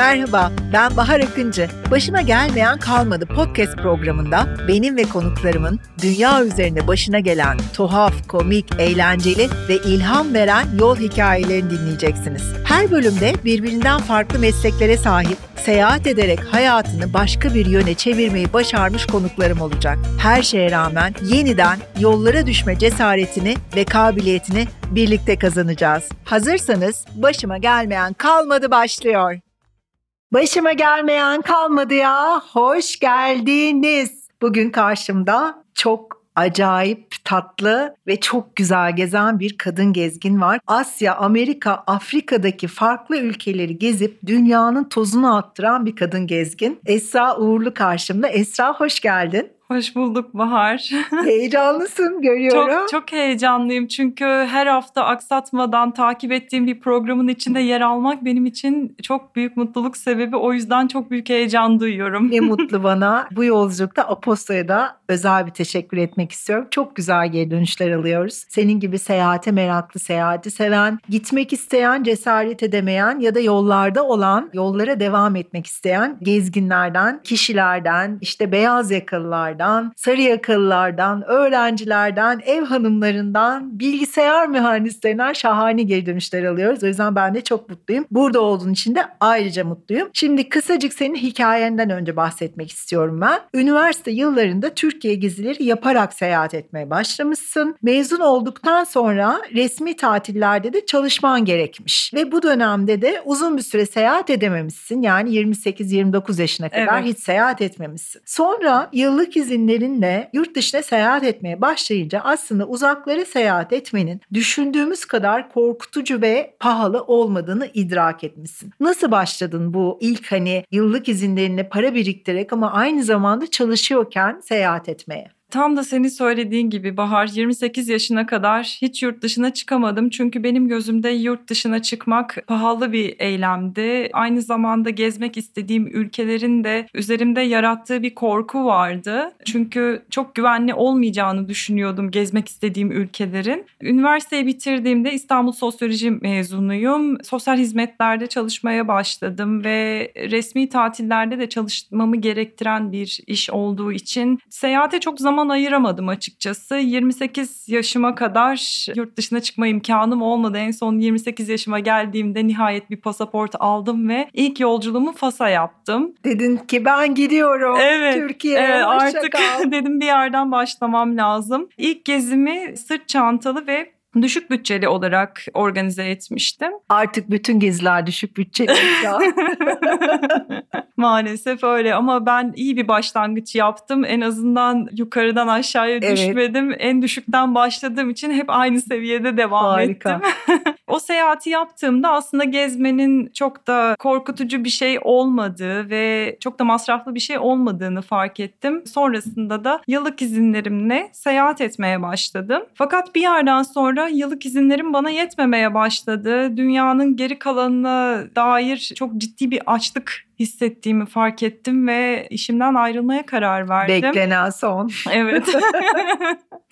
Merhaba, ben Bahar Akıncı. Başıma gelmeyen kalmadı podcast programında benim ve konuklarımın dünya üzerinde başına gelen tuhaf, komik, eğlenceli ve ilham veren yol hikayelerini dinleyeceksiniz. Her bölümde birbirinden farklı mesleklere sahip, seyahat ederek hayatını başka bir yöne çevirmeyi başarmış konuklarım olacak. Her şeye rağmen yeniden yollara düşme cesaretini ve kabiliyetini birlikte kazanacağız. Hazırsanız başıma gelmeyen kalmadı başlıyor. Başıma gelmeyen kalmadı ya. Hoş geldiniz. Bugün karşımda çok acayip tatlı ve çok güzel gezen bir kadın gezgin var. Asya, Amerika, Afrika'daki farklı ülkeleri gezip dünyanın tozunu attıran bir kadın gezgin. Esra Uğurlu karşımda. Esra hoş geldin. Hoş bulduk Bahar. Heyecanlısın görüyorum. Çok, çok heyecanlıyım çünkü her hafta aksatmadan takip ettiğim bir programın içinde yer almak benim için çok büyük mutluluk sebebi. O yüzden çok büyük heyecan duyuyorum. Ne mutlu bana. Bu yolculukta Aposto'ya da özel bir teşekkür etmek istiyorum. Çok güzel geri dönüşler alıyoruz. Senin gibi seyahate meraklı, seyahati seven, gitmek isteyen, cesaret edemeyen ya da yollarda olan, yollara devam etmek isteyen gezginlerden, kişilerden, işte beyaz yakalılardan, sarı yakalılardan, öğrencilerden, ev hanımlarından, bilgisayar mühendislerinden şahane geri dönüşler alıyoruz. O yüzden ben de çok mutluyum. Burada olduğun için de ayrıca mutluyum. Şimdi kısacık senin hikayenden önce bahsetmek istiyorum ben. Üniversite yıllarında Türkiye gezileri yaparak seyahat etmeye başlamışsın. Mezun olduktan sonra resmi tatillerde de çalışman gerekmiş. Ve bu dönemde de uzun bir süre seyahat edememişsin. Yani 28-29 yaşına kadar Evet. hiç seyahat etmemişsin. Sonra yıllık izinlerinle yurt dışına seyahat etmeye başlayınca aslında uzaklara seyahat etmenin düşündüğümüz kadar korkutucu ve pahalı olmadığını idrak etmişsin. Nasıl başladın bu ilk hani yıllık izinlerine para biriktirerek ama aynı zamanda çalışıyorken seyahat etmeye? Tam da senin söylediğin gibi Bahar 28 yaşına kadar hiç yurt dışına çıkamadım. Çünkü benim gözümde yurt dışına çıkmak pahalı bir eylemdi. Aynı zamanda gezmek istediğim ülkelerin de üzerimde yarattığı bir korku vardı. Çünkü çok güvenli olmayacağını düşünüyordum gezmek istediğim ülkelerin. Üniversiteyi bitirdiğimde İstanbul Sosyoloji mezunuyum. Sosyal hizmetlerde çalışmaya başladım ve resmi tatillerde de çalışmamı gerektiren bir iş olduğu için seyahate çok zaman ayıramadım açıkçası. 28 yaşıma kadar yurt dışına çıkma imkanım olmadı. En son 28 yaşıma geldiğimde nihayet bir pasaport aldım ve ilk yolculuğumu Fas'a yaptım. Dedin ki ben gidiyorum Evet, Türkiye'ye Evet, artık kal. dedim bir yerden başlamam lazım. İlk gezimi sırt çantalı ve düşük bütçeli olarak organize etmiştim. Artık bütün geziler düşük bütçeli. Maalesef öyle ama ben iyi bir başlangıç yaptım. En azından yukarıdan aşağıya Evet. düşmedim. En düşükten başladığım için hep aynı seviyede devam Harika. ettim. o seyahati yaptığımda aslında gezmenin çok da korkutucu bir şey olmadığı ve çok da masraflı bir şey olmadığını fark ettim. Sonrasında da yıllık izinlerimle seyahat etmeye başladım. Fakat bir yerden sonra yıllık izinlerim bana yetmemeye başladı. Dünyanın geri kalanına dair çok ciddi bir açlık hissettiğimi fark ettim ve işimden ayrılmaya karar verdim. Beklenen son. Evet.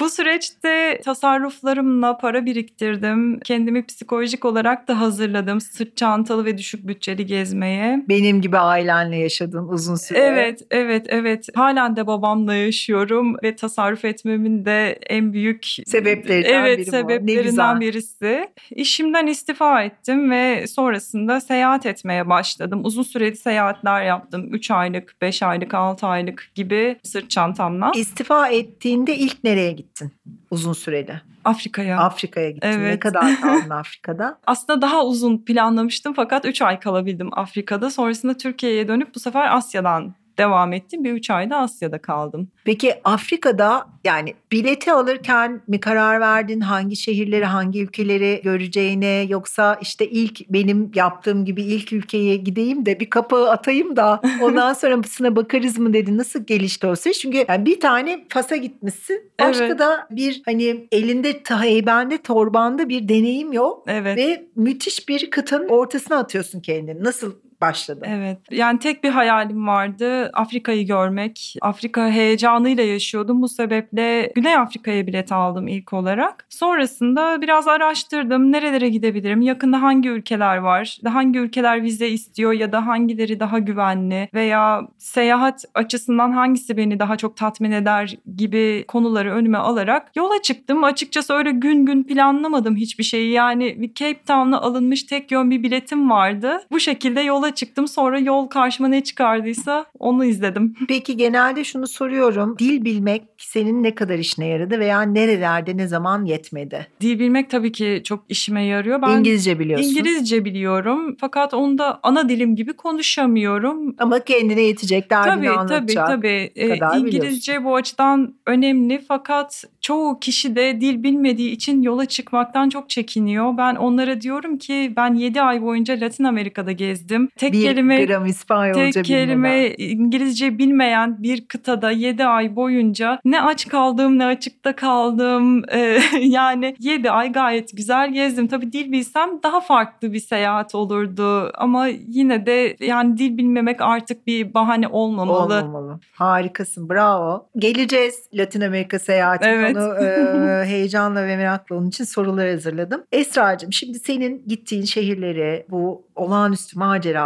Bu süreçte tasarruflarımla para biriktirdim. Kendimi psikolojik olarak da hazırladım. Sırt çantalı ve düşük bütçeli gezmeye. Benim gibi ailenle yaşadın uzun süre. Evet, evet, evet. Halen de babamla yaşıyorum ve tasarruf etmemin de en büyük Sebeplerinden evet, biri bu. Sebeplerinden güzel. birisi. İşimden istifa ettim ve sonrasında seyahat etmeye başladım. Uzun süreli seyahatler yaptım. 3 aylık, 5 aylık, 6 aylık gibi sırt çantamla. İstifa ettiğinde ilk nereye gittin? Uzun süreli. Afrika'ya. Afrika'ya gittin. Ne Evet. kadar kaldın Afrika'da? Aslında daha uzun planlamıştım fakat 3 ay kalabildim Afrika'da. Sonrasında Türkiye'ye dönüp bu sefer Asya'dan devam ettim. Bir 3 ayda Asya'da kaldım. Peki Afrika'da yani bileti alırken mi karar verdin hangi şehirleri hangi ülkeleri göreceğine yoksa işte ilk benim yaptığım gibi ilk ülkeye gideyim de bir kapağı atayım da ondan sonrasına bakarız mı dedin nasıl gelişti o süreç? Çünkü yani bir tane Fas'a gitmişsin başka Evet. da bir hani elinde heybende torbanda bir deneyim yok Evet. ve müthiş bir kıtanın ortasına atıyorsun kendini. Nasıl başladı. Evet. Yani tek bir hayalim vardı. Afrika'yı görmek. Afrika heyecanıyla yaşıyordum. Bu sebeple Güney Afrika'ya bilet aldım ilk olarak. Sonrasında biraz araştırdım. Nerelere gidebilirim? Yakında hangi ülkeler var? Hangi ülkeler vize istiyor ya da hangileri daha güvenli veya seyahat açısından hangisi beni daha çok tatmin eder gibi konuları önüme alarak yola çıktım. Açıkçası öyle gün gün planlamadım hiçbir şeyi. Yani Cape Town'a alınmış tek yön bir biletim vardı. Bu şekilde yola çıktım. Sonra yol karşıma ne çıkardıysa onu izledim. Peki genelde şunu soruyorum. Dil bilmek senin ne kadar işine yaradı veya nerelerde ne zaman yetmedi? Dil bilmek tabii ki çok işime yarıyor. Ben İngilizce biliyorsun. İngilizce biliyorum fakat onu da ana dilim gibi konuşamıyorum. Ama kendine yetecek derdini Tabii tabii anlatacak. tabii. Ee, kadar İngilizce bu açıdan önemli fakat çoğu kişi de dil bilmediği için yola çıkmaktan çok çekiniyor. Ben onlara diyorum ki ben 7 ay boyunca Latin Amerika'da gezdim. Tek bir kelime gram İspanyolca Tek kelime bilmeden. İngilizce bilmeyen bir kıtada 7 ay boyunca ne aç kaldım ne açıkta kaldım. Ee, yani 7 ay gayet güzel gezdim. Tabii dil bilsem daha farklı bir seyahat olurdu. Ama yine de yani dil bilmemek artık bir bahane olmamalı. Olmamalı. Harikasın. Bravo. Geleceğiz Latin Amerika seyahatine. Evet. Onu e, heyecanla ve merakla onun için sorular hazırladım. Esra'cığım şimdi senin gittiğin şehirleri, bu olağanüstü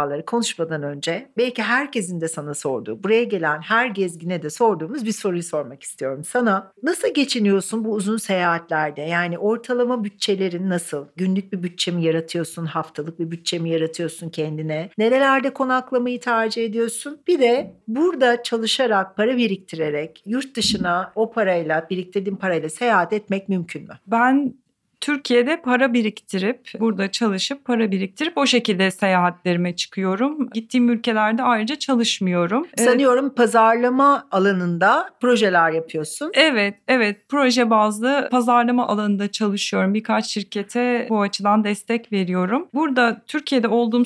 maceraları konuşmadan önce belki herkesin de sana sorduğu, buraya gelen her gezgine de sorduğumuz bir soruyu sormak istiyorum sana. Nasıl geçiniyorsun bu uzun seyahatlerde? Yani ortalama bütçelerin nasıl? Günlük bir bütçe mi yaratıyorsun? Haftalık bir bütçe mi yaratıyorsun kendine? Nerelerde konaklamayı tercih ediyorsun? Bir de burada çalışarak, para biriktirerek yurt dışına o parayla, biriktirdiğin parayla seyahat etmek mümkün mü? Ben Türkiye'de para biriktirip burada çalışıp para biriktirip o şekilde seyahatlerime çıkıyorum. Gittiğim ülkelerde ayrıca çalışmıyorum. Ee, Sanıyorum pazarlama alanında projeler yapıyorsun. Evet, evet. Proje bazlı pazarlama alanında çalışıyorum. Birkaç şirkete bu açıdan destek veriyorum. Burada Türkiye'de olduğum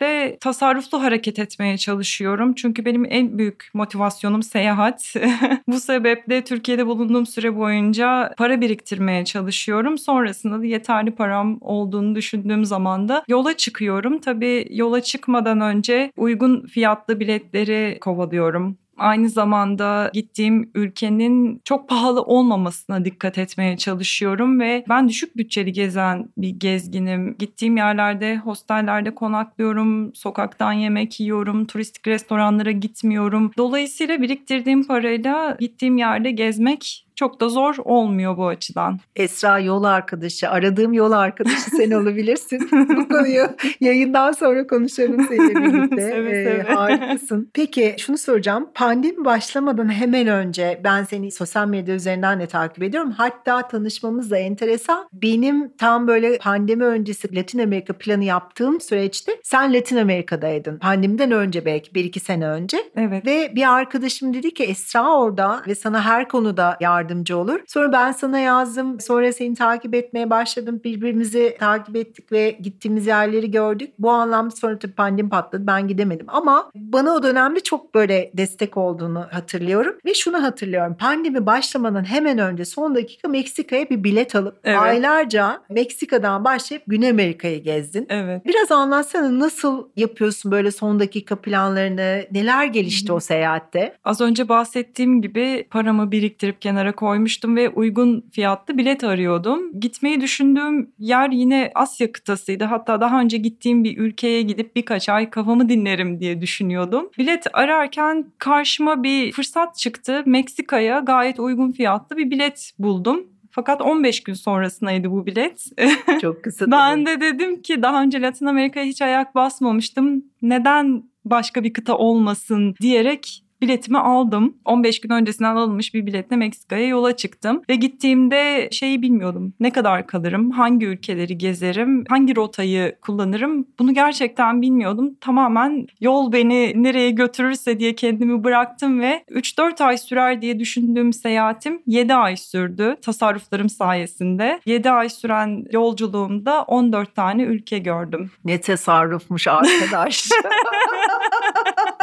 süreçte tasarruflu hareket etmeye çalışıyorum. Çünkü benim en büyük motivasyonum seyahat. bu sebeple Türkiye'de bulunduğum süre boyunca para biriktirmeye çalışıyorum. Sonrasında da yeterli param olduğunu düşündüğüm zaman da yola çıkıyorum. Tabii yola çıkmadan önce uygun fiyatlı biletleri kovalıyorum. Aynı zamanda gittiğim ülkenin çok pahalı olmamasına dikkat etmeye çalışıyorum ve ben düşük bütçeli gezen bir gezginim. Gittiğim yerlerde hostellerde konaklıyorum, sokaktan yemek yiyorum, turistik restoranlara gitmiyorum. Dolayısıyla biriktirdiğim parayla gittiğim yerde gezmek çok da zor olmuyor bu açıdan. Esra yol arkadaşı, aradığım yol arkadaşı sen olabilirsin. Bu konuyu yayından sonra konuşalım seninle birlikte. Seve Ee, seve. harikasın. Peki şunu soracağım. Pandemi başlamadan hemen önce ben seni sosyal medya üzerinden de takip ediyorum. Hatta tanışmamız da enteresan. Benim tam böyle pandemi öncesi Latin Amerika planı yaptığım süreçte sen Latin Amerika'daydın. Pandemiden önce belki bir iki sene önce. Evet. Ve bir arkadaşım dedi ki Esra orada ve sana her konuda yardımcı olur. Sonra ben sana yazdım. Sonra seni takip etmeye başladım. Birbirimizi takip ettik ve gittiğimiz yerleri gördük. Bu anlamda sonra tabii pandemi patladı. Ben gidemedim. Ama bana o dönemde çok böyle destek olduğunu hatırlıyorum. Ve şunu hatırlıyorum. Pandemi başlamadan hemen önce son dakika Meksika'ya bir bilet alıp Evet. aylarca Meksika'dan başlayıp Güney Amerika'yı gezdin. Evet. Biraz anlatsana nasıl yapıyorsun böyle son dakika planlarını? Neler gelişti o seyahatte? Az önce bahsettiğim gibi paramı biriktirip kenara koymuştum ve uygun fiyatlı bilet arıyordum. Gitmeyi düşündüğüm yer yine Asya kıtasıydı. Hatta daha önce gittiğim bir ülkeye gidip birkaç ay kafamı dinlerim diye düşünüyordum. Bilet ararken karşıma bir fırsat çıktı. Meksika'ya gayet uygun fiyatlı bir bilet buldum. Fakat 15 gün sonrasındaydı bu bilet. Çok kısa. Ben de dedim ki daha önce Latin Amerika'ya hiç ayak basmamıştım. Neden başka bir kıta olmasın diyerek biletimi aldım. 15 gün öncesinden alınmış bir biletle Meksika'ya yola çıktım. Ve gittiğimde şeyi bilmiyordum. Ne kadar kalırım, hangi ülkeleri gezerim, hangi rotayı kullanırım. Bunu gerçekten bilmiyordum. Tamamen yol beni nereye götürürse diye kendimi bıraktım ve 3-4 ay sürer diye düşündüğüm seyahatim 7 ay sürdü. Tasarruflarım sayesinde. 7 ay süren yolculuğumda 14 tane ülke gördüm. Ne tasarrufmuş arkadaş.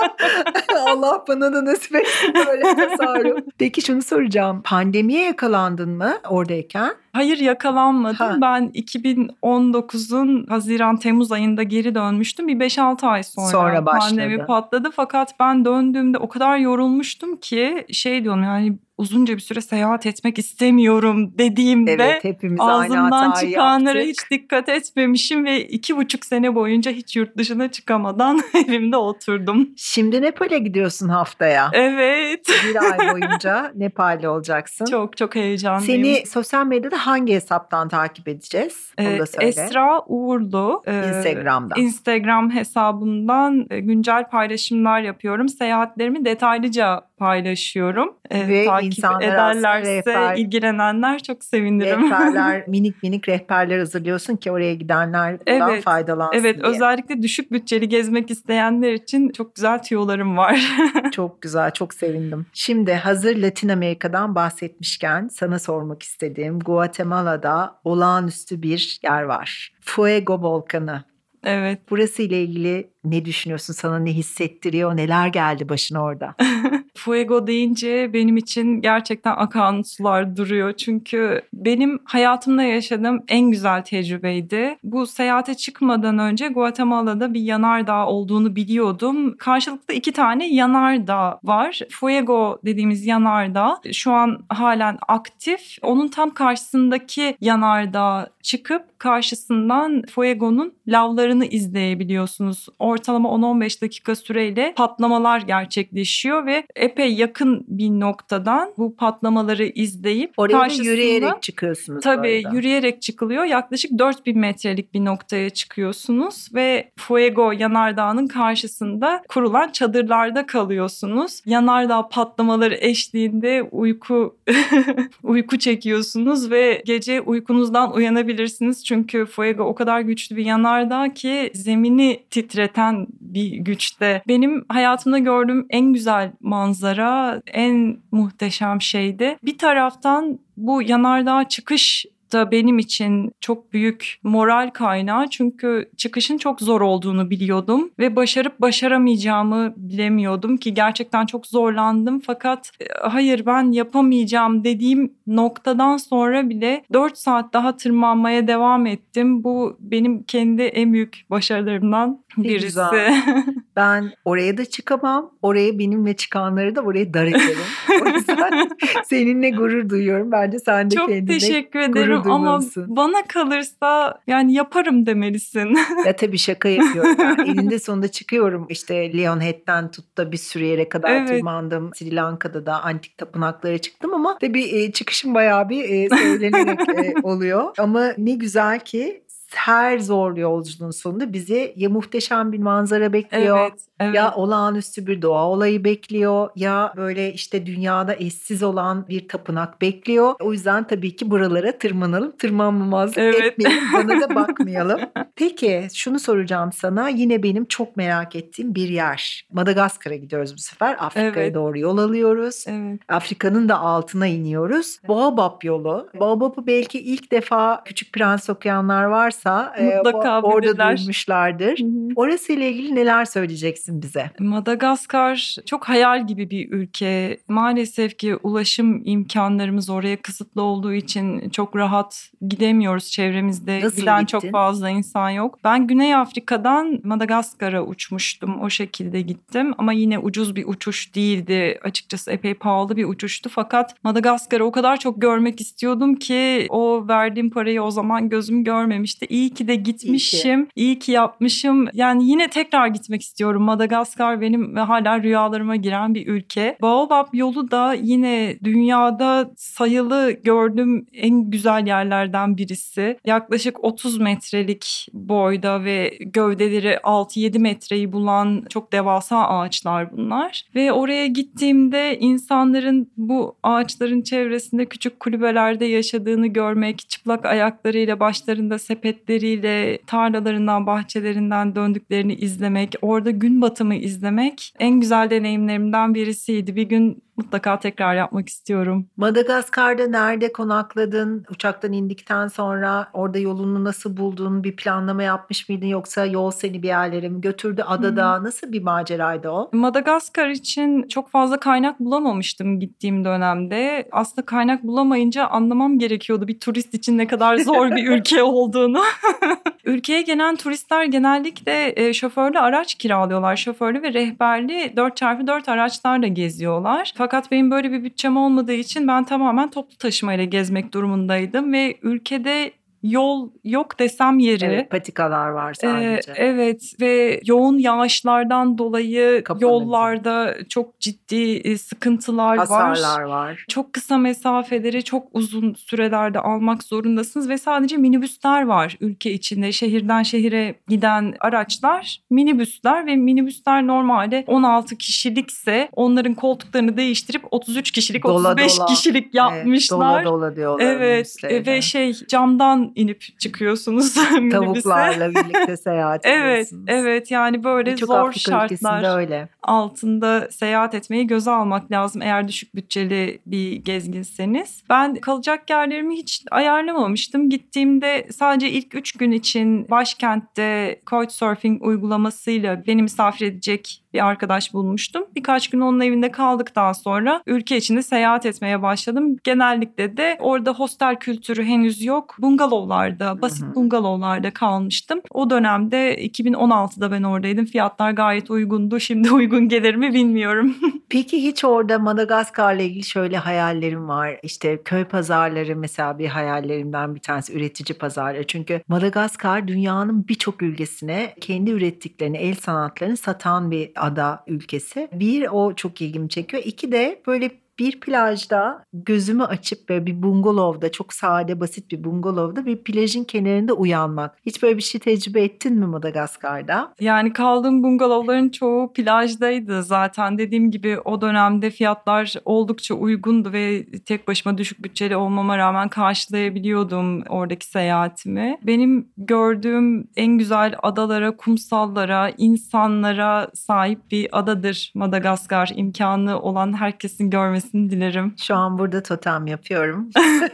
Allah bana da nasip etsin böyle tasarruf. Peki şunu soracağım. Pandemiye yakalandın mı oradayken? Hayır yakalanmadım. Ha. Ben 2019'un Haziran-Temmuz ayında geri dönmüştüm. Bir 5-6 ay sonra, Sonra başladı. pandemi patladı. Fakat ben döndüğümde o kadar yorulmuştum ki şey diyorum yani uzunca bir süre seyahat etmek istemiyorum dediğimde Evet hepimiz aynı ağzımdan hatayı çıkanlara yaptık. hiç dikkat etmemişim ve iki buçuk sene boyunca hiç yurt dışına çıkamadan evimde oturdum. Şimdi Nepal'e gidiyorsun haftaya. Evet. Bir ay boyunca Nepal'de olacaksın. Çok çok heyecanlıyım. Seni sosyal medyada hangi hesaptan takip edeceğiz? Onu Ee, da söyle. Esra Uğurlu. e, Instagram'dan. Instagram hesabımdan e, güncel paylaşımlar yapıyorum. Seyahatlerimi detaylıca paylaşıyorum. E, Ve takip ederlerse rehber- ilgilenenler çok sevinirim. Rehberler, minik minik rehberler hazırlıyorsun ki oraya gidenler Evet, faydalansın evet diye. özellikle düşük bütçeli gezmek isteyenler için çok güzel tüyolarım var. Çok güzel, çok sevindim. Şimdi hazır Latin Amerika'dan bahsetmişken sana sormak istediğim Guatemala'da olağanüstü bir yer var. Fuego Volkanı. evet. Burası ile ilgili ne düşünüyorsun? Sana ne hissettiriyor? Neler geldi başına orada? Fuego deyince benim için gerçekten akan sular duruyor. Çünkü benim hayatımda yaşadığım en güzel tecrübeydi. Bu seyahate çıkmadan önce Guatemala'da bir yanardağ olduğunu biliyordum. Karşılıklı iki tane yanardağ var. Fuego dediğimiz yanardağ şu an halen aktif. Onun tam karşısındaki yanardağ çıkıp karşısından Fuego'nun lavlarını izleyebiliyorsunuz. Ortalama 10-15 dakika süreyle patlamalar gerçekleşiyor ve epey yakın bir noktadan bu patlamaları izleyip Oraya da karşısında yürüyerek çıkıyorsunuz. Tabii yürüyerek çıkılıyor. Yaklaşık 4000 metrelik bir noktaya çıkıyorsunuz ve Fuego yanardağının karşısında kurulan çadırlarda kalıyorsunuz. Yanardağ patlamaları eşliğinde uyku uyku çekiyorsunuz ve gece uykunuzdan uyanabilirsiniz. Çünkü Fuego o kadar güçlü bir yanardağ ki zemini titreten bir güçte. Benim hayatımda gördüğüm en güzel manzara, en muhteşem şeydi. Bir taraftan bu yanardağ çıkış da benim için çok büyük moral kaynağı çünkü çıkışın çok zor olduğunu biliyordum ve başarıp başaramayacağımı bilemiyordum ki gerçekten çok zorlandım fakat e, hayır ben yapamayacağım dediğim noktadan sonra bile 4 saat daha tırmanmaya devam ettim. Bu benim kendi en büyük başarılarımdan birisi. Ben oraya da çıkamam. Oraya benimle çıkanları da oraya dar ederim. o yüzden seninle gurur duyuyorum. Bence sen de Çok kendine teşekkür ederim ama bana kalırsa yani yaparım demelisin. Ya tabii şaka yapıyorum. Ben elinde sonunda çıkıyorum. İşte Leonhead'den tut da bir sürü yere kadar Evet. tırmandım. Sri Lanka'da da antik tapınaklara çıktım ama tabii çıkışım bayağı bir söylenerek oluyor. Ama ne güzel ki her zor yolculuğun sonunda bizi ya muhteşem bir manzara bekliyor. evet, evet. Ya olağanüstü bir doğa olayı bekliyor ya böyle işte dünyada eşsiz olan bir tapınak bekliyor. O yüzden tabii ki buralara tırmanalım. Tırmanmamazlık Evet. etmeyelim. Bana da bakmayalım. Peki şunu soracağım sana. Yine benim çok merak ettiğim bir yer. Madagaskar'a gidiyoruz bu sefer. Afrika'ya Evet. doğru yol alıyoruz. evet. Afrika'nın da altına iniyoruz. Baobab yolu. Baobab'ı belki ilk defa Küçük Prens okuyanlar varsa e, Mutlaka o- orada bilirler. duymuşlardır. Orası ile ilgili neler söyleyeceksin bize? Madagaskar çok hayal gibi bir ülke. Maalesef ki ulaşım imkanlarımız oraya kısıtlı olduğu için çok rahat gidemiyoruz. Çevremizde Nasıl bilen gittin? çok fazla insan yok. Ben Güney Afrika'dan Madagaskar'a uçmuştum. O şekilde gittim ama yine ucuz bir uçuş değildi. Açıkçası epey pahalı bir uçuştu. Fakat Madagaskar'ı o kadar çok görmek istiyordum ki o verdiğim parayı o zaman gözüm görmemişti. İyi ki de gitmişim. İyi ki yapmışım. Yani yine tekrar gitmek istiyorum. Madagaskar benim hala rüyalarıma giren bir ülke. Baobab yolu da yine dünyada sayılı gördüğüm en güzel yerlerden birisi. Yaklaşık 30 metrelik boyda ve gövdeleri 6-7 metreyi bulan çok devasa ağaçlar bunlar. Ve oraya gittiğimde insanların bu ağaçların çevresinde küçük kulübelerde yaşadığını görmek, çıplak ayaklarıyla başlarında sepetleriyle tarlalarından, bahçelerinden döndüklerini izlemek, orada gün batımı izlemek en güzel deneyimlerimden birisiydi. Bir gün mutlaka tekrar yapmak istiyorum. Madagaskar'da nerede konakladın? Uçaktan indikten sonra orada yolunu nasıl buldun? Bir planlama yapmış mıydın yoksa yol seni bir yerlere mi götürdü? Adada hmm. nasıl bir maceraydı o? Madagaskar için çok fazla kaynak bulamamıştım gittiğim dönemde. Aslında kaynak bulamayınca anlamam gerekiyordu bir turist için ne kadar zor bir ülke olduğunu. Ülkeye gelen turistler genellikle e, şoförlü araç kiralıyorlar. Şoförlü ve rehberli 4x4 araçlarla geziyorlar. Fakat benim böyle bir bütçem olmadığı için ben tamamen toplu taşımayla gezmek durumundaydım ve ülkede yol yok desem yeri. Evet, patikalar var sadece. Ee, evet ve yoğun yağışlardan dolayı Kapanıcı. yollarda çok ciddi e, sıkıntılar Hasarlar var. var. Çok kısa mesafeleri çok uzun sürelerde almak zorundasınız ve sadece minibüsler var ülke içinde. Şehirden şehire giden araçlar minibüsler ve minibüsler normalde 16 kişilikse onların koltuklarını değiştirip 33 kişilik, dola 35 dola. kişilik yapmışlar. Evet, dola dola diyorlar. Evet ve şey camdan inip çıkıyorsunuz. Tavuklarla birlikte seyahat ediyorsunuz. Evet, evet yani böyle Birçok zor Afrika şartlar öyle. altında seyahat etmeyi göze almak lazım eğer düşük bütçeli bir gezginseniz. Ben kalacak yerlerimi hiç ayarlamamıştım. Gittiğimde sadece ilk üç gün için başkentte Couchsurfing uygulamasıyla beni misafir edecek bir arkadaş bulmuştum. Birkaç gün onun evinde kaldıktan sonra ülke içinde seyahat etmeye başladım. Genellikle de orada hostel kültürü henüz yok. Bungalovlarda, basit Hı-hı. bungalovlarda kalmıştım. O dönemde 2016'da ben oradaydım. Fiyatlar gayet uygundu. Şimdi uygun gelir mi bilmiyorum. Peki hiç orada Madagaskar'la ilgili şöyle hayallerim var. İşte köy pazarları mesela bir hayallerimden bir tanesi üretici pazarları. Çünkü Madagaskar dünyanın birçok ülkesine kendi ürettiklerini, el sanatlarını satan bir ada ülkesi. Bir o çok ilgimi çekiyor. İki de böyle bir plajda gözümü açıp böyle bir bungalovda çok sade basit bir bungalovda bir plajın kenarında uyanmak. Hiç böyle bir şey tecrübe ettin mi Madagaskar'da? Yani kaldığım bungalovların çoğu plajdaydı zaten. Dediğim gibi o dönemde fiyatlar oldukça uygundu ve tek başıma düşük bütçeli olmama rağmen karşılayabiliyordum oradaki seyahatimi. Benim gördüğüm en güzel adalara, kumsallara, insanlara sahip bir adadır Madagaskar. İmkanı olan herkesin görmesi gelmesini dilerim. Şu an burada totem yapıyorum.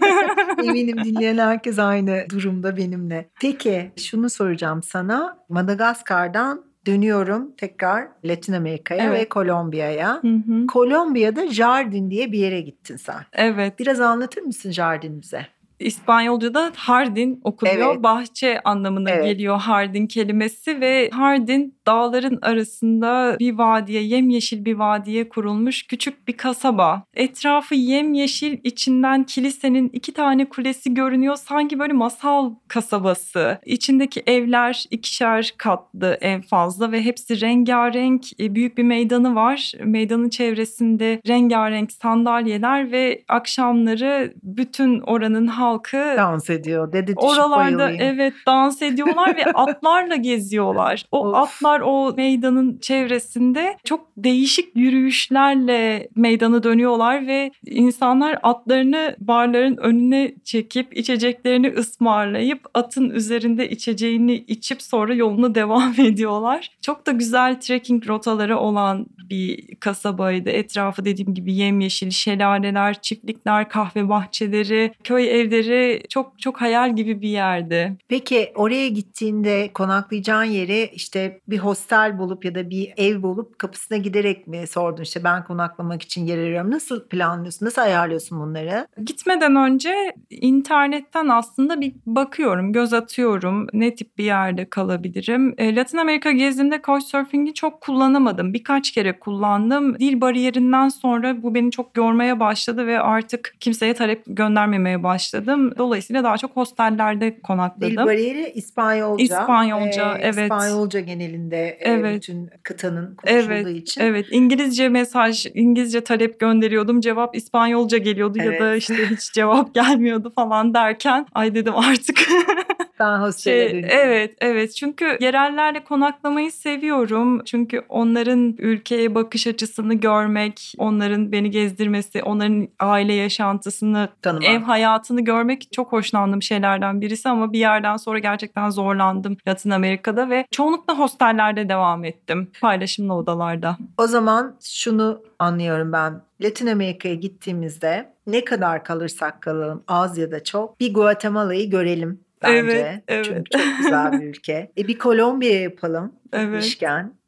Eminim dinleyen herkes aynı durumda benimle. Peki şunu soracağım sana. Madagaskar'dan dönüyorum tekrar Latin Amerika'ya evet. ve Kolombiya'ya. Kolombiya'da Jardin diye bir yere gittin sen. Evet. Biraz anlatır mısın Jardin bize? İspanyolca'da hardin okunuyor. Evet. Bahçe anlamına evet. geliyor hardin kelimesi ve hardin dağların arasında bir vadiye, yemyeşil bir vadiye kurulmuş küçük bir kasaba. Etrafı yemyeşil, içinden kilisenin iki tane kulesi görünüyor. Sanki böyle masal kasabası. İçindeki evler ikişer katlı en fazla ve hepsi rengarenk. E, büyük bir meydanı var. Meydanın çevresinde rengarenk sandalyeler ve akşamları bütün oranın halkı dans ediyor. Dedi oralarda evet dans ediyorlar ve atlarla geziyorlar. O atlar insanlar o meydanın çevresinde çok değişik yürüyüşlerle meydanı dönüyorlar ve insanlar atlarını barların önüne çekip içeceklerini ısmarlayıp atın üzerinde içeceğini içip sonra yoluna devam ediyorlar. Çok da güzel trekking rotaları olan bir kasabaydı. Etrafı dediğim gibi yemyeşil şelaleler, çiftlikler, kahve bahçeleri, köy evleri çok çok hayal gibi bir yerdi. Peki oraya gittiğinde konaklayacağın yeri işte bir hostel bulup ya da bir ev bulup kapısına giderek mi sordun işte ben konaklamak için yer arıyorum. Nasıl planlıyorsun? Nasıl ayarlıyorsun bunları? Gitmeden önce internetten aslında bir bakıyorum, göz atıyorum. Ne tip bir yerde kalabilirim? E, Latin Amerika gezdiğimde Couchsurfing'i çok kullanamadım. Birkaç kere kullandım. Dil bariyerinden sonra bu beni çok yormaya başladı ve artık kimseye talep göndermemeye başladım. Dolayısıyla daha çok hostellerde konakladım. Dil bariyeri İspanyolca. İspanyolca, ee, evet. İspanyolca genelinde e, evet. bütün kıtanın konuşulduğu evet, için. Evet, İngilizce mesaj, İngilizce talep gönderiyordum. Cevap İspanyolca geliyordu evet. ya da işte hiç cevap gelmiyordu falan derken ay dedim artık Ben hostele Şey, evet, evet. Çünkü yerellerle konaklamayı seviyorum. Çünkü onların ülkeye bakış açısını görmek, onların beni gezdirmesi, onların aile yaşantısını, Tanımak. ev hayatını görmek çok hoşlandığım şeylerden birisi ama bir yerden sonra gerçekten zorlandım Latin Amerika'da ve çoğunlukla hostellerde devam ettim. Paylaşımlı odalarda. O zaman şunu anlıyorum ben. Latin Amerika'ya gittiğimizde ne kadar kalırsak kalalım az ya da çok bir Guatemala'yı görelim bence. Evet, evet. Çünkü çok güzel bir ülke. E bir Kolombiya yapalım Evet.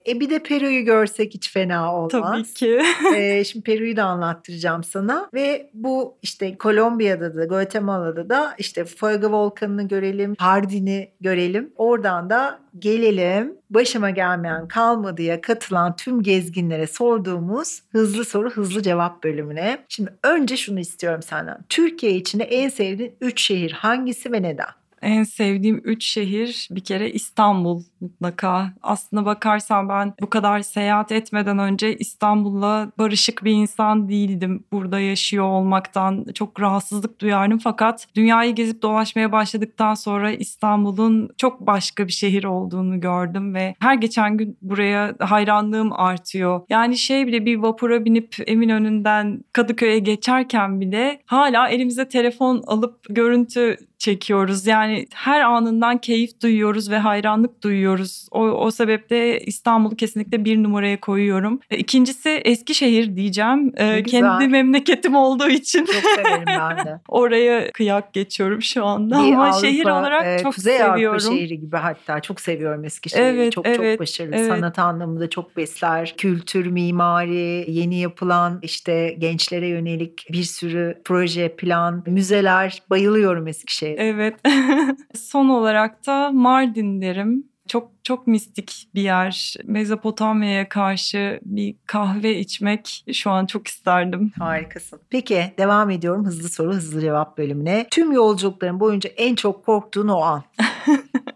E bir de Peru'yu görsek hiç fena olmaz. Tabii ki. Ee, şimdi Peru'yu da anlattıracağım sana ve bu işte Kolombiya'da da Guatemala'da da işte Fuego Volkanı'nı görelim, Hardin'i görelim. Oradan da gelelim başıma gelmeyen kalmadıya katılan tüm gezginlere sorduğumuz hızlı soru hızlı cevap bölümüne. Şimdi önce şunu istiyorum senden. Türkiye içinde en sevdiğin 3 şehir hangisi ve neden? En sevdiğim üç şehir bir kere İstanbul mutlaka. Aslına bakarsan ben bu kadar seyahat etmeden önce İstanbul'la barışık bir insan değildim. Burada yaşıyor olmaktan çok rahatsızlık duyardım. Fakat dünyayı gezip dolaşmaya başladıktan sonra İstanbul'un çok başka bir şehir olduğunu gördüm ve her geçen gün buraya hayranlığım artıyor. Yani şey bile bir vapura binip Eminönü'nden Kadıköy'e geçerken bile hala elimize telefon alıp görüntü çekiyoruz. Yani her anından keyif duyuyoruz ve hayranlık duyuyoruz. O, o sebeple İstanbul'u kesinlikle bir numaraya koyuyorum. E, İkincisi Eskişehir diyeceğim. E, güzel. kendi memleketim olduğu için Çok severim ben de. oraya kıyak geçiyorum şu anda. Bir Ama Avrupa, şehir olarak e, çok Kuzey seviyorum. Avrupa şehri gibi hatta çok seviyorum Eskişehir'i. Evet, çok çok evet, başarılı. evet. Sanat anlamında çok besler. Kültür, mimari, yeni yapılan işte gençlere yönelik bir sürü proje, plan, müzeler. Bayılıyorum Eskişehir'e. Evet. Son olarak da Mardin derim. Çok çok mistik bir yer. Mezopotamya'ya karşı bir kahve içmek şu an çok isterdim. Harikasın. Peki devam ediyorum hızlı soru hızlı cevap bölümüne. Tüm yolculukların boyunca en çok korktuğun o an.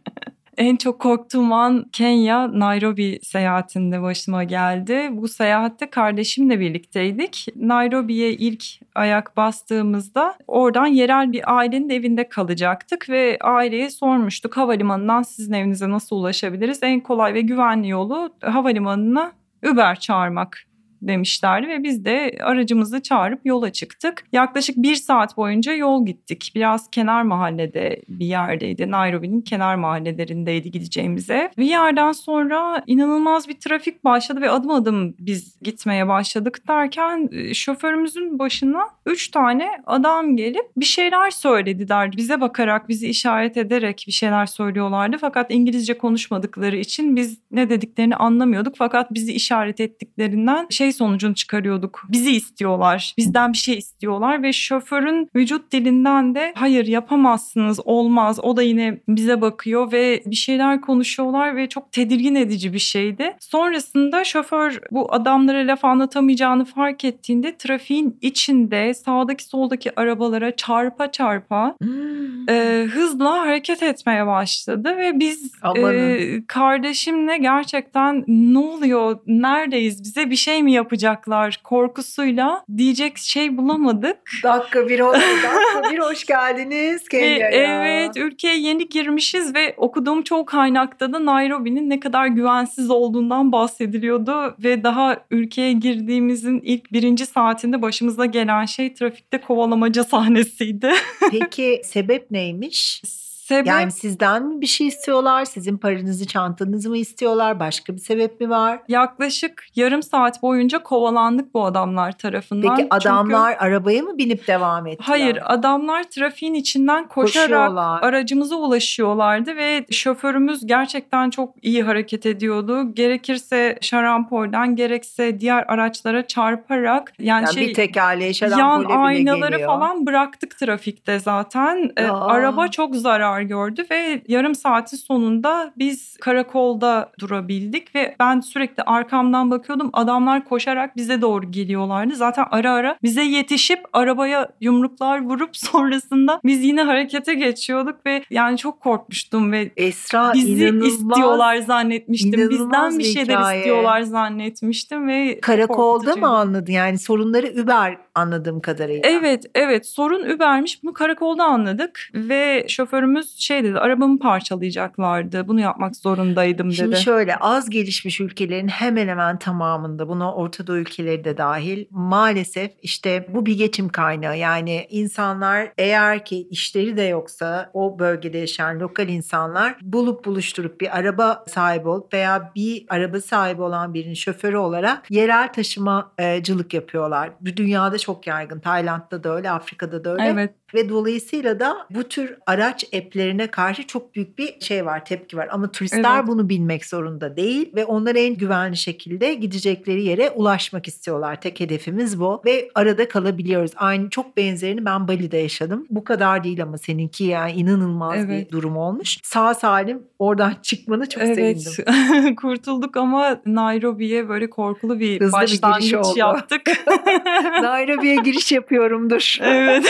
En çok korktuğum an Kenya Nairobi seyahatinde başıma geldi. Bu seyahatte kardeşimle birlikteydik. Nairobi'ye ilk ayak bastığımızda oradan yerel bir ailenin evinde kalacaktık ve aileye sormuştuk havalimanından sizin evinize nasıl ulaşabiliriz? En kolay ve güvenli yolu havalimanına Uber çağırmak demişlerdi ve biz de aracımızı çağırıp yola çıktık. Yaklaşık bir saat boyunca yol gittik. Biraz kenar mahallede bir yerdeydi. Nairobi'nin kenar mahallelerindeydi gideceğimiz ev. Bir yerden sonra inanılmaz bir trafik başladı ve adım adım biz gitmeye başladık derken e, şoförümüzün başına üç tane adam gelip bir şeyler söylediler. Bize bakarak, bizi işaret ederek bir şeyler söylüyorlardı. Fakat İngilizce konuşmadıkları için biz ne dediklerini anlamıyorduk. Fakat bizi işaret ettiklerinden şey sonucunu çıkarıyorduk. Bizi istiyorlar, bizden bir şey istiyorlar ve şoförün vücut dilinden de hayır yapamazsınız, olmaz. O da yine bize bakıyor ve bir şeyler konuşuyorlar ve çok tedirgin edici bir şeydi. Sonrasında şoför bu adamlara laf anlatamayacağını fark ettiğinde trafiğin içinde sağdaki soldaki arabalara çarpa çarpa Hmm. e, hızla hareket etmeye başladı ve biz Amanın. e, kardeşimle gerçekten ne oluyor neredeyiz bize bir şey mi yapacaklar korkusuyla diyecek şey bulamadık. Dakika bir hoş, dakika bir hoş geldiniz Ve Kenya'ya. evet ülkeye yeni girmişiz ve okuduğum çoğu kaynakta da Nairobi'nin ne kadar güvensiz olduğundan bahsediliyordu ve daha ülkeye girdiğimizin ilk birinci saatinde başımıza gelen şey trafikte kovalamaca sahnesiydi. Peki sebep neymiş? Sebep Yani sizden mi bir şey istiyorlar? Sizin paranızı, çantanızı mı istiyorlar? Başka bir sebep mi var? yaklaşık yarım saat boyunca kovalandık bu adamlar tarafından. Peki Çünkü- adamlar arabaya mı binip devam ettiler? Hayır adamlar trafiğin içinden koşarak aracımıza ulaşıyorlardı ve şoförümüz gerçekten çok iyi hareket ediyordu. Gerekirse şarampolden gerekse diğer araçlara çarparak yani Yani şey bir tekerleğe yan şarampole bile aynaları geliyor. falan bıraktık trafikte zaten. Ee, Aa. araba çok zarar gördü ve yarım saatin sonunda biz karakolda durabildik ve ben sürekli arkamdan bakıyordum. Adamlar koşarak bize doğru geliyorlardı. Zaten ara ara bize yetişip arabaya yumruklar vurup sonrasında biz yine harekete geçiyorduk ve yani çok korkmuştum ve Esra bizi istiyorlar zannetmiştim. Bizden bir şeyler hikaye. istiyorlar zannetmiştim ve Karakolda mı anladın? Yani sorunları Uber anladığım kadarıyla. Evet, evet. Sorun Uber'miş. Bunu karakolda anladık ve şoförümüz şoförümüz şey dedi arabamı parçalayacaklardı. Bunu yapmak zorundaydım dedi. Şimdi şöyle az gelişmiş ülkelerin hemen hemen tamamında buna Orta Doğu ülkeleri de dahil maalesef işte bu bir geçim kaynağı. Yani insanlar eğer ki işleri de yoksa o bölgede yaşayan lokal insanlar bulup buluşturup bir araba sahibi olup veya bir araba sahibi olan birinin şoförü olarak yerel taşımacılık yapıyorlar. Bu dünyada çok yaygın. Tayland'da da öyle, Afrika'da da öyle. Evet. Ve dolayısıyla da bu tür araç app'lerine karşı çok büyük bir şey var, tepki var. Ama turistler Evet. bunu bilmek zorunda değil ve onlar en güvenli şekilde gidecekleri yere ulaşmak istiyorlar. Tek hedefimiz bu ve arada kalabiliyoruz. Aynı çok benzerini ben Bali'de yaşadım. Bu kadar değil ama seninki yani inanılmaz Evet. bir durum olmuş. Sağ salim oradan çıkmanı çok evet. sevindim. Kurtulduk ama Nairobi'ye böyle korkulu bir Hızlı bir başlangıç oldu. yaptık. Nairobi'ye giriş yapıyorumdur. evet.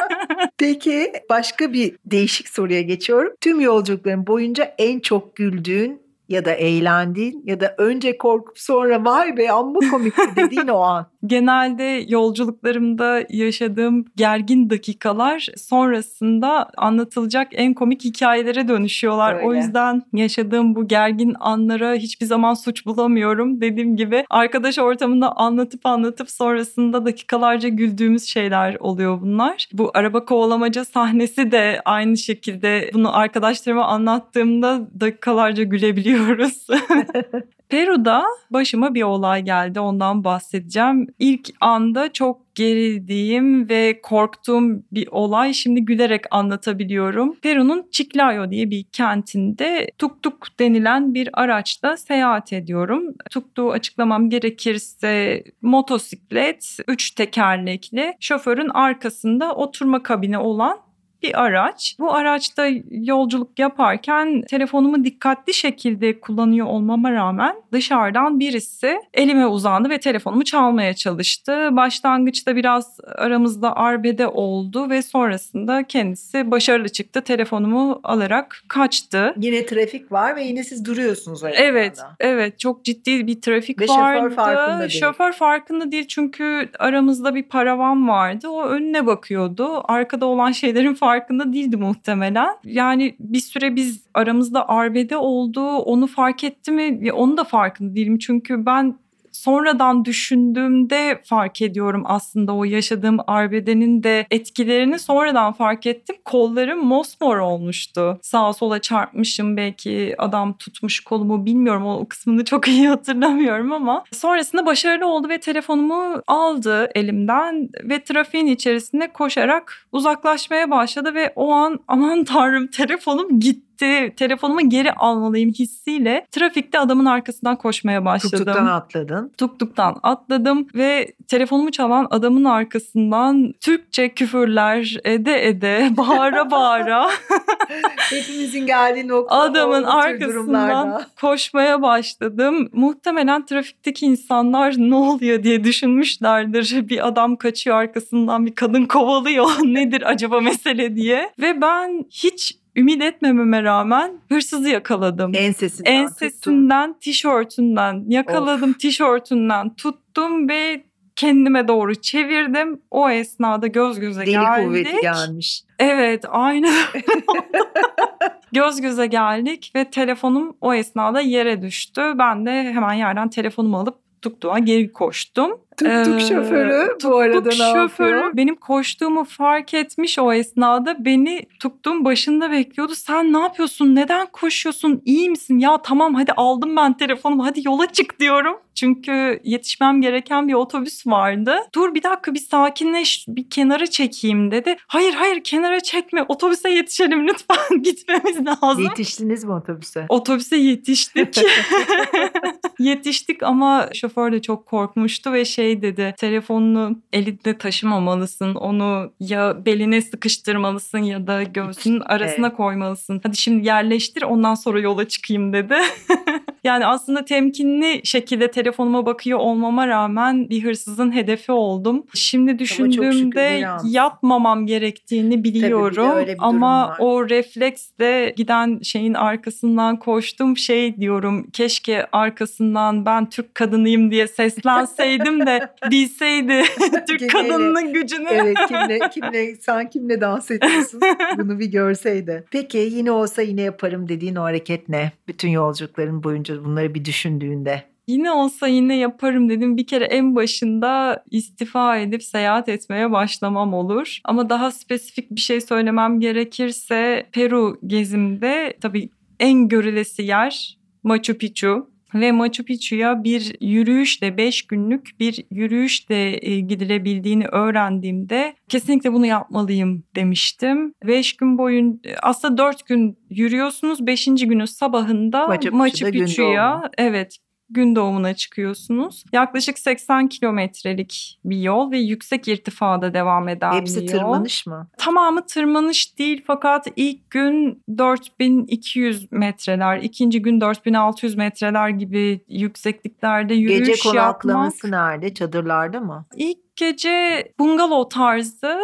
Peki başka bir değişik soruya geçiyorum. Tüm yolculukların boyunca en çok güldüğün ya da eğlendiğin ya da önce korkup sonra vay be amma komikti dediğin o an. Genelde yolculuklarımda yaşadığım gergin dakikalar sonrasında anlatılacak en komik hikayelere dönüşüyorlar. O Öyle. yüzden yaşadığım bu gergin anlara hiçbir zaman suç bulamıyorum. Dediğim gibi arkadaş ortamında anlatıp anlatıp sonrasında dakikalarca güldüğümüz şeyler oluyor bunlar. Bu araba kovalamaca sahnesi de aynı şekilde bunu arkadaşlarıma anlattığımda dakikalarca gülebiliyoruz. Peru'da başıma bir olay geldi ondan bahsedeceğim. İlk anda çok gerildiğim ve korktuğum bir olay şimdi gülerek anlatabiliyorum. Peru'nun Chiclayo diye bir kentinde tuk tuk denilen bir araçla seyahat ediyorum. Tuktuğu açıklamam gerekirse motosiklet, üç tekerlekli, şoförün arkasında oturma kabini olan bir araç. Bu araçta yolculuk yaparken telefonumu dikkatli şekilde kullanıyor olmama rağmen dışarıdan birisi elime uzandı ve telefonumu çalmaya çalıştı. Başlangıçta biraz aramızda arbede oldu ve sonrasında kendisi başarılı çıktı. Telefonumu alarak kaçtı. Yine trafik var ve yine siz duruyorsunuz o Evet, evet çok ciddi bir trafik Ve şoför vardı. farkında değil. Şoför farkında değil çünkü aramızda bir paravan vardı. O önüne bakıyordu. Arkada olan şeylerin farkında değildi muhtemelen. Yani bir süre biz aramızda arbede oldu. Onu fark etti mi? Onu da farkında değilim çünkü ben sonradan düşündüğümde fark ediyorum aslında o yaşadığım arbedenin de etkilerini sonradan fark ettim. Kollarım mosmor olmuştu. Sağa sola çarpmışım belki adam tutmuş kolumu bilmiyorum o kısmını çok iyi hatırlamıyorum ama sonrasında başarılı oldu ve telefonumu aldı elimden ve trafiğin içerisinde koşarak uzaklaşmaya başladı ve o an aman tanrım telefonum gitti. Telefonumu geri almalıyım hissiyle trafikte adamın arkasından koşmaya başladım Tuktuktan atladın. tuktuktan atladım ve telefonumu çalan adamın arkasından Türkçe küfürler ede ede bağıra bağıra Hepimizin geldiği nokta adamın arkasından koşmaya başladım. Muhtemelen trafikteki insanlar ne oluyor diye düşünmüşlerdir. Bir adam kaçıyor arkasından bir kadın kovalıyor nedir acaba mesele diye ve ben hiç ümit etmememe rağmen hırsızı yakaladım. Ensesinden. Ensesinden, tişörtünden yakaladım, tişörtünden tuttum ve kendime doğru çevirdim. O esnada göz göze Deli geldik. kuvveti gelmiş. Evet, aynen. göz göze geldik ve telefonum o esnada yere düştü. Ben de hemen yerden telefonumu alıp tuktuğa geri koştum. Tuk tuk Ee, şoförü bu arada Tuk ne şoförü yapıyor? benim koştuğumu fark etmiş o esnada beni tuktuğum başında bekliyordu. Sen ne yapıyorsun? Neden koşuyorsun? İyi misin? Ya tamam hadi aldım ben telefonumu hadi yola çık diyorum. Çünkü yetişmem gereken bir otobüs vardı. Dur bir dakika bir sakinleş bir kenara çekeyim dedi. Hayır hayır kenara çekme otobüse yetişelim lütfen gitmemiz lazım. Yetiştiniz mi otobüse? Otobüse yetiştik. yetiştik ama şoför de çok korkmuştu ve şey dedi. Telefonunu elinde taşımamalısın. Onu ya beline sıkıştırmalısın ya da göğsünün arasına koymalısın. Hadi şimdi yerleştir ondan sonra yola çıkayım dedi. Yani aslında temkinli şekilde telefonuma bakıyor olmama rağmen bir hırsızın hedefi oldum. Şimdi düşündüğümde yapmamam gerektiğini biliyorum ama o refleksle giden şeyin arkasından koştum şey diyorum keşke arkasından ben Türk kadınıyım diye seslenseydim de bilseydi Türk kadınının gücünü. Evet kimle, kimle sen kimle dans ediyorsun bunu bir görseydi. Peki yine olsa yine yaparım dediğin o hareket ne? Bütün yolculukların boyunca bunları bir düşündüğünde. Yine olsa yine yaparım dedim. Bir kere en başında istifa edip seyahat etmeye başlamam olur. Ama daha spesifik bir şey söylemem gerekirse Peru gezimde tabii en görülesi yer Machu Picchu. Ve Machu Picchu'ya bir yürüyüşle 5 günlük bir yürüyüşle e, gidilebildiğini öğrendiğimde kesinlikle bunu yapmalıyım demiştim. 5 gün boyun aslında 4 gün yürüyorsunuz. 5. günün sabahında Machu, Machu Picchu'ya evet gün doğumuna çıkıyorsunuz. Yaklaşık 80 kilometrelik bir yol ve yüksek irtifada devam eden Hepsi bir yol. tırmanış mı? Tamamı tırmanış değil fakat ilk gün 4200 metreler, ikinci gün 4600 metreler gibi yüksekliklerde yürüyüş Gece konaklaması yapmak. nerede? Çadırlarda mı? İlk gece bungalov tarzı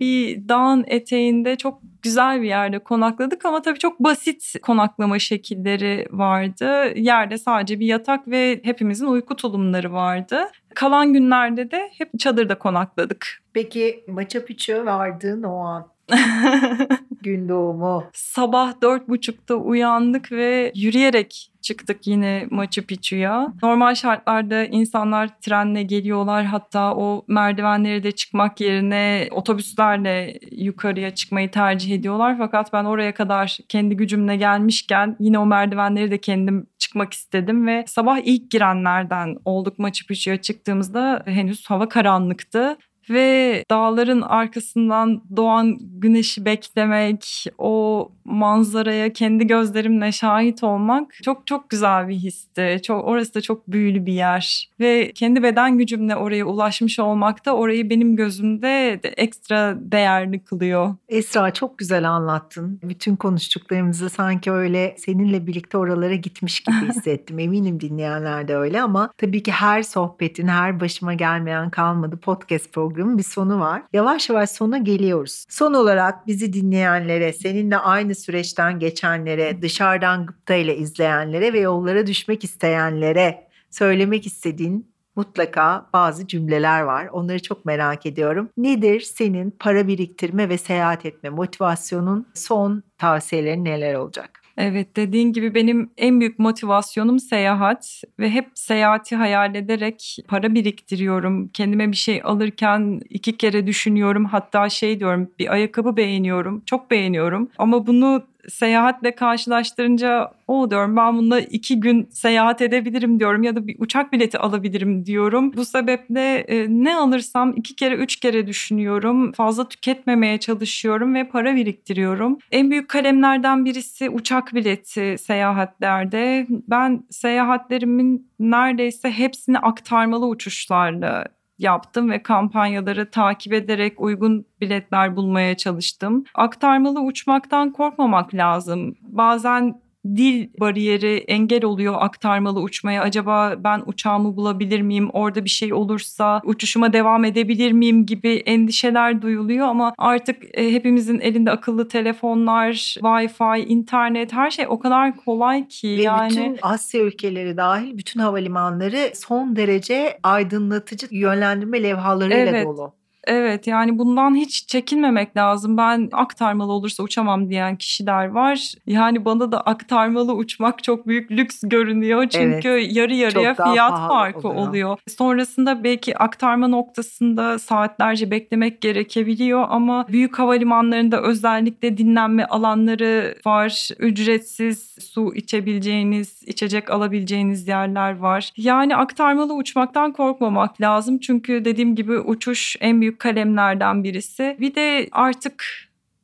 bir dağın eteğinde çok güzel bir yerde konakladık ama tabii çok basit konaklama şekilleri vardı. Yerde sadece bir yatak ve hepimizin uyku tulumları vardı. Kalan günlerde de hep çadırda konakladık. Peki Machu Picchu vardığın o an gün doğumu. Sabah dört buçukta uyandık ve yürüyerek çıktık yine Machu Picchu'ya. Normal şartlarda insanlar trenle geliyorlar hatta o merdivenleri de çıkmak yerine otobüslerle yukarıya çıkmayı tercih ediyorlar. Fakat ben oraya kadar kendi gücümle gelmişken yine o merdivenleri de kendim çıkmak istedim ve sabah ilk girenlerden olduk Machu Picchu'ya çıktığımızda henüz hava karanlıktı ve dağların arkasından doğan güneşi beklemek, o manzaraya kendi gözlerimle şahit olmak çok çok güzel bir histi. Çok orası da çok büyülü bir yer ve kendi beden gücümle oraya ulaşmış olmak da orayı benim gözümde de ekstra değerli kılıyor. Esra çok güzel anlattın. Bütün konuştuklarımızı sanki öyle seninle birlikte oralara gitmiş gibi hissettim. Eminim dinleyenler de öyle ama tabii ki her sohbetin, her başıma gelmeyen kalmadı podcast programı bir sonu var. Yavaş yavaş sona geliyoruz. Son olarak bizi dinleyenlere, seninle aynı süreçten geçenlere, dışarıdan gıpta ile izleyenlere ve yollara düşmek isteyenlere söylemek istediğin mutlaka bazı cümleler var. Onları çok merak ediyorum. Nedir senin para biriktirme ve seyahat etme motivasyonun son tavsiyelerin neler olacak? Evet dediğin gibi benim en büyük motivasyonum seyahat ve hep seyahati hayal ederek para biriktiriyorum. Kendime bir şey alırken iki kere düşünüyorum. Hatta şey diyorum bir ayakkabı beğeniyorum. Çok beğeniyorum ama bunu seyahatle karşılaştırınca o diyorum ben bununla iki gün seyahat edebilirim diyorum ya da bir uçak bileti alabilirim diyorum. Bu sebeple e, ne alırsam iki kere üç kere düşünüyorum. Fazla tüketmemeye çalışıyorum ve para biriktiriyorum. En büyük kalemlerden birisi uçak bileti seyahatlerde. Ben seyahatlerimin neredeyse hepsini aktarmalı uçuşlarla yaptım ve kampanyaları takip ederek uygun biletler bulmaya çalıştım. Aktarmalı uçmaktan korkmamak lazım. Bazen dil bariyeri engel oluyor aktarmalı uçmaya. Acaba ben uçağımı bulabilir miyim? Orada bir şey olursa uçuşuma devam edebilir miyim gibi endişeler duyuluyor ama artık e, hepimizin elinde akıllı telefonlar, Wi-Fi, internet her şey o kadar kolay ki Ve yani bütün Asya ülkeleri dahil bütün havalimanları son derece aydınlatıcı yönlendirme levhalarıyla Evet. dolu. Evet yani bundan hiç çekinmemek lazım. Ben aktarmalı olursa uçamam diyen kişiler var. Yani bana da aktarmalı uçmak çok büyük lüks görünüyor. Çünkü yarı yarıya fiyat farkı oluyor. oluyor. Sonrasında belki aktarma noktasında saatlerce beklemek gerekebiliyor ama büyük havalimanlarında özellikle dinlenme alanları var. Ücretsiz su içebileceğiniz, içecek alabileceğiniz yerler var. Yani aktarmalı uçmaktan korkmamak lazım. Çünkü dediğim gibi uçuş en büyük kalemlerden birisi. Bir de artık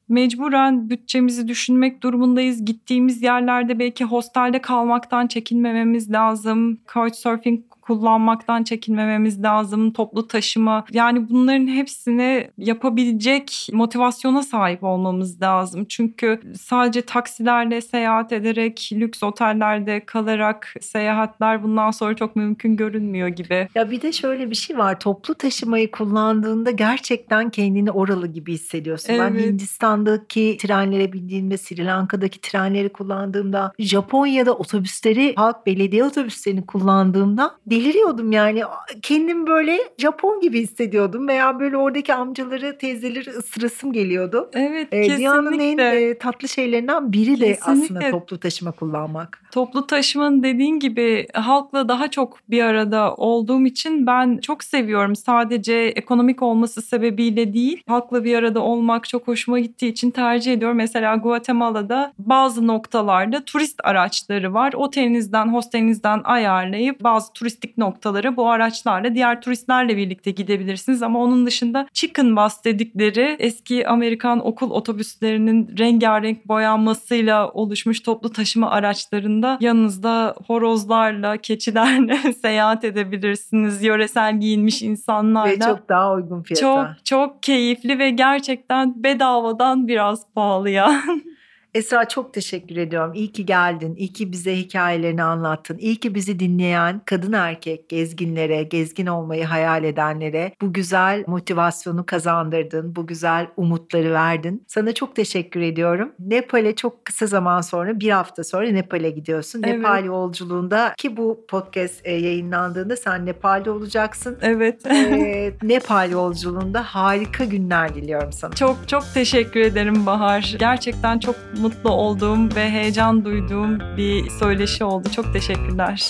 mecburen bütçemizi düşünmek durumundayız. Gittiğimiz yerlerde belki hostelde kalmaktan çekinmememiz lazım. Couchsurfing kullanmaktan çekinmememiz lazım. Toplu taşıma yani bunların hepsini yapabilecek motivasyona sahip olmamız lazım. Çünkü sadece taksilerle seyahat ederek, lüks otellerde kalarak seyahatler bundan sonra çok mümkün görünmüyor gibi. Ya bir de şöyle bir şey var. Toplu taşımayı kullandığında gerçekten kendini oralı gibi hissediyorsun. Ben Evet. Hindistan'daki trenlere bindiğimde, Sri Lanka'daki trenleri kullandığımda, Japonya'da otobüsleri, halk belediye otobüslerini kullandığımda deliriyordum yani. Kendim böyle Japon gibi hissediyordum veya böyle oradaki amcaları, teyzeleri ısırasım geliyordu. Evet, Ee, dünyanın en kesinlikle. e, tatlı şeylerinden biri de aslında Kesinlikle. toplu taşıma kullanmak. Toplu taşımanın dediğin gibi halkla daha çok bir arada olduğum için ben çok seviyorum. Sadece ekonomik olması sebebiyle değil, halkla bir arada olmak çok hoşuma gittiği için tercih ediyorum. Mesela Guatemala'da bazı noktalarda turist araçları var. Otelinizden, hostelinizden ayarlayıp bazı turistik noktalara bu araçlarla diğer turistlerle birlikte gidebilirsiniz. Ama onun dışında chicken bus dedikleri eski Amerikan okul otobüslerinin rengarenk boyanmasıyla oluşmuş toplu taşıma araçlarında yanınızda horozlarla, keçilerle seyahat edebilirsiniz. Yöresel giyinmiş insanlarla. Ve çok daha uygun fiyata. çok çok keyifli ve gerçekten bedavadan biraz pahalı ya. Esra çok teşekkür ediyorum. İyi ki geldin. İyi ki bize hikayelerini anlattın. İyi ki bizi dinleyen kadın erkek gezginlere, gezgin olmayı hayal edenlere bu güzel motivasyonu kazandırdın. Bu güzel umutları verdin. Sana çok teşekkür ediyorum. Nepal'e çok kısa zaman sonra bir hafta sonra Nepal'e gidiyorsun. Evet. Nepal yolculuğunda ki bu podcast e, yayınlandığında sen Nepal'de olacaksın. evet. E, Nepal yolculuğunda harika günler diliyorum sana. Çok çok teşekkür ederim Bahar. Gerçekten çok mutlu olduğum ve heyecan duyduğum bir söyleşi oldu. Çok teşekkürler.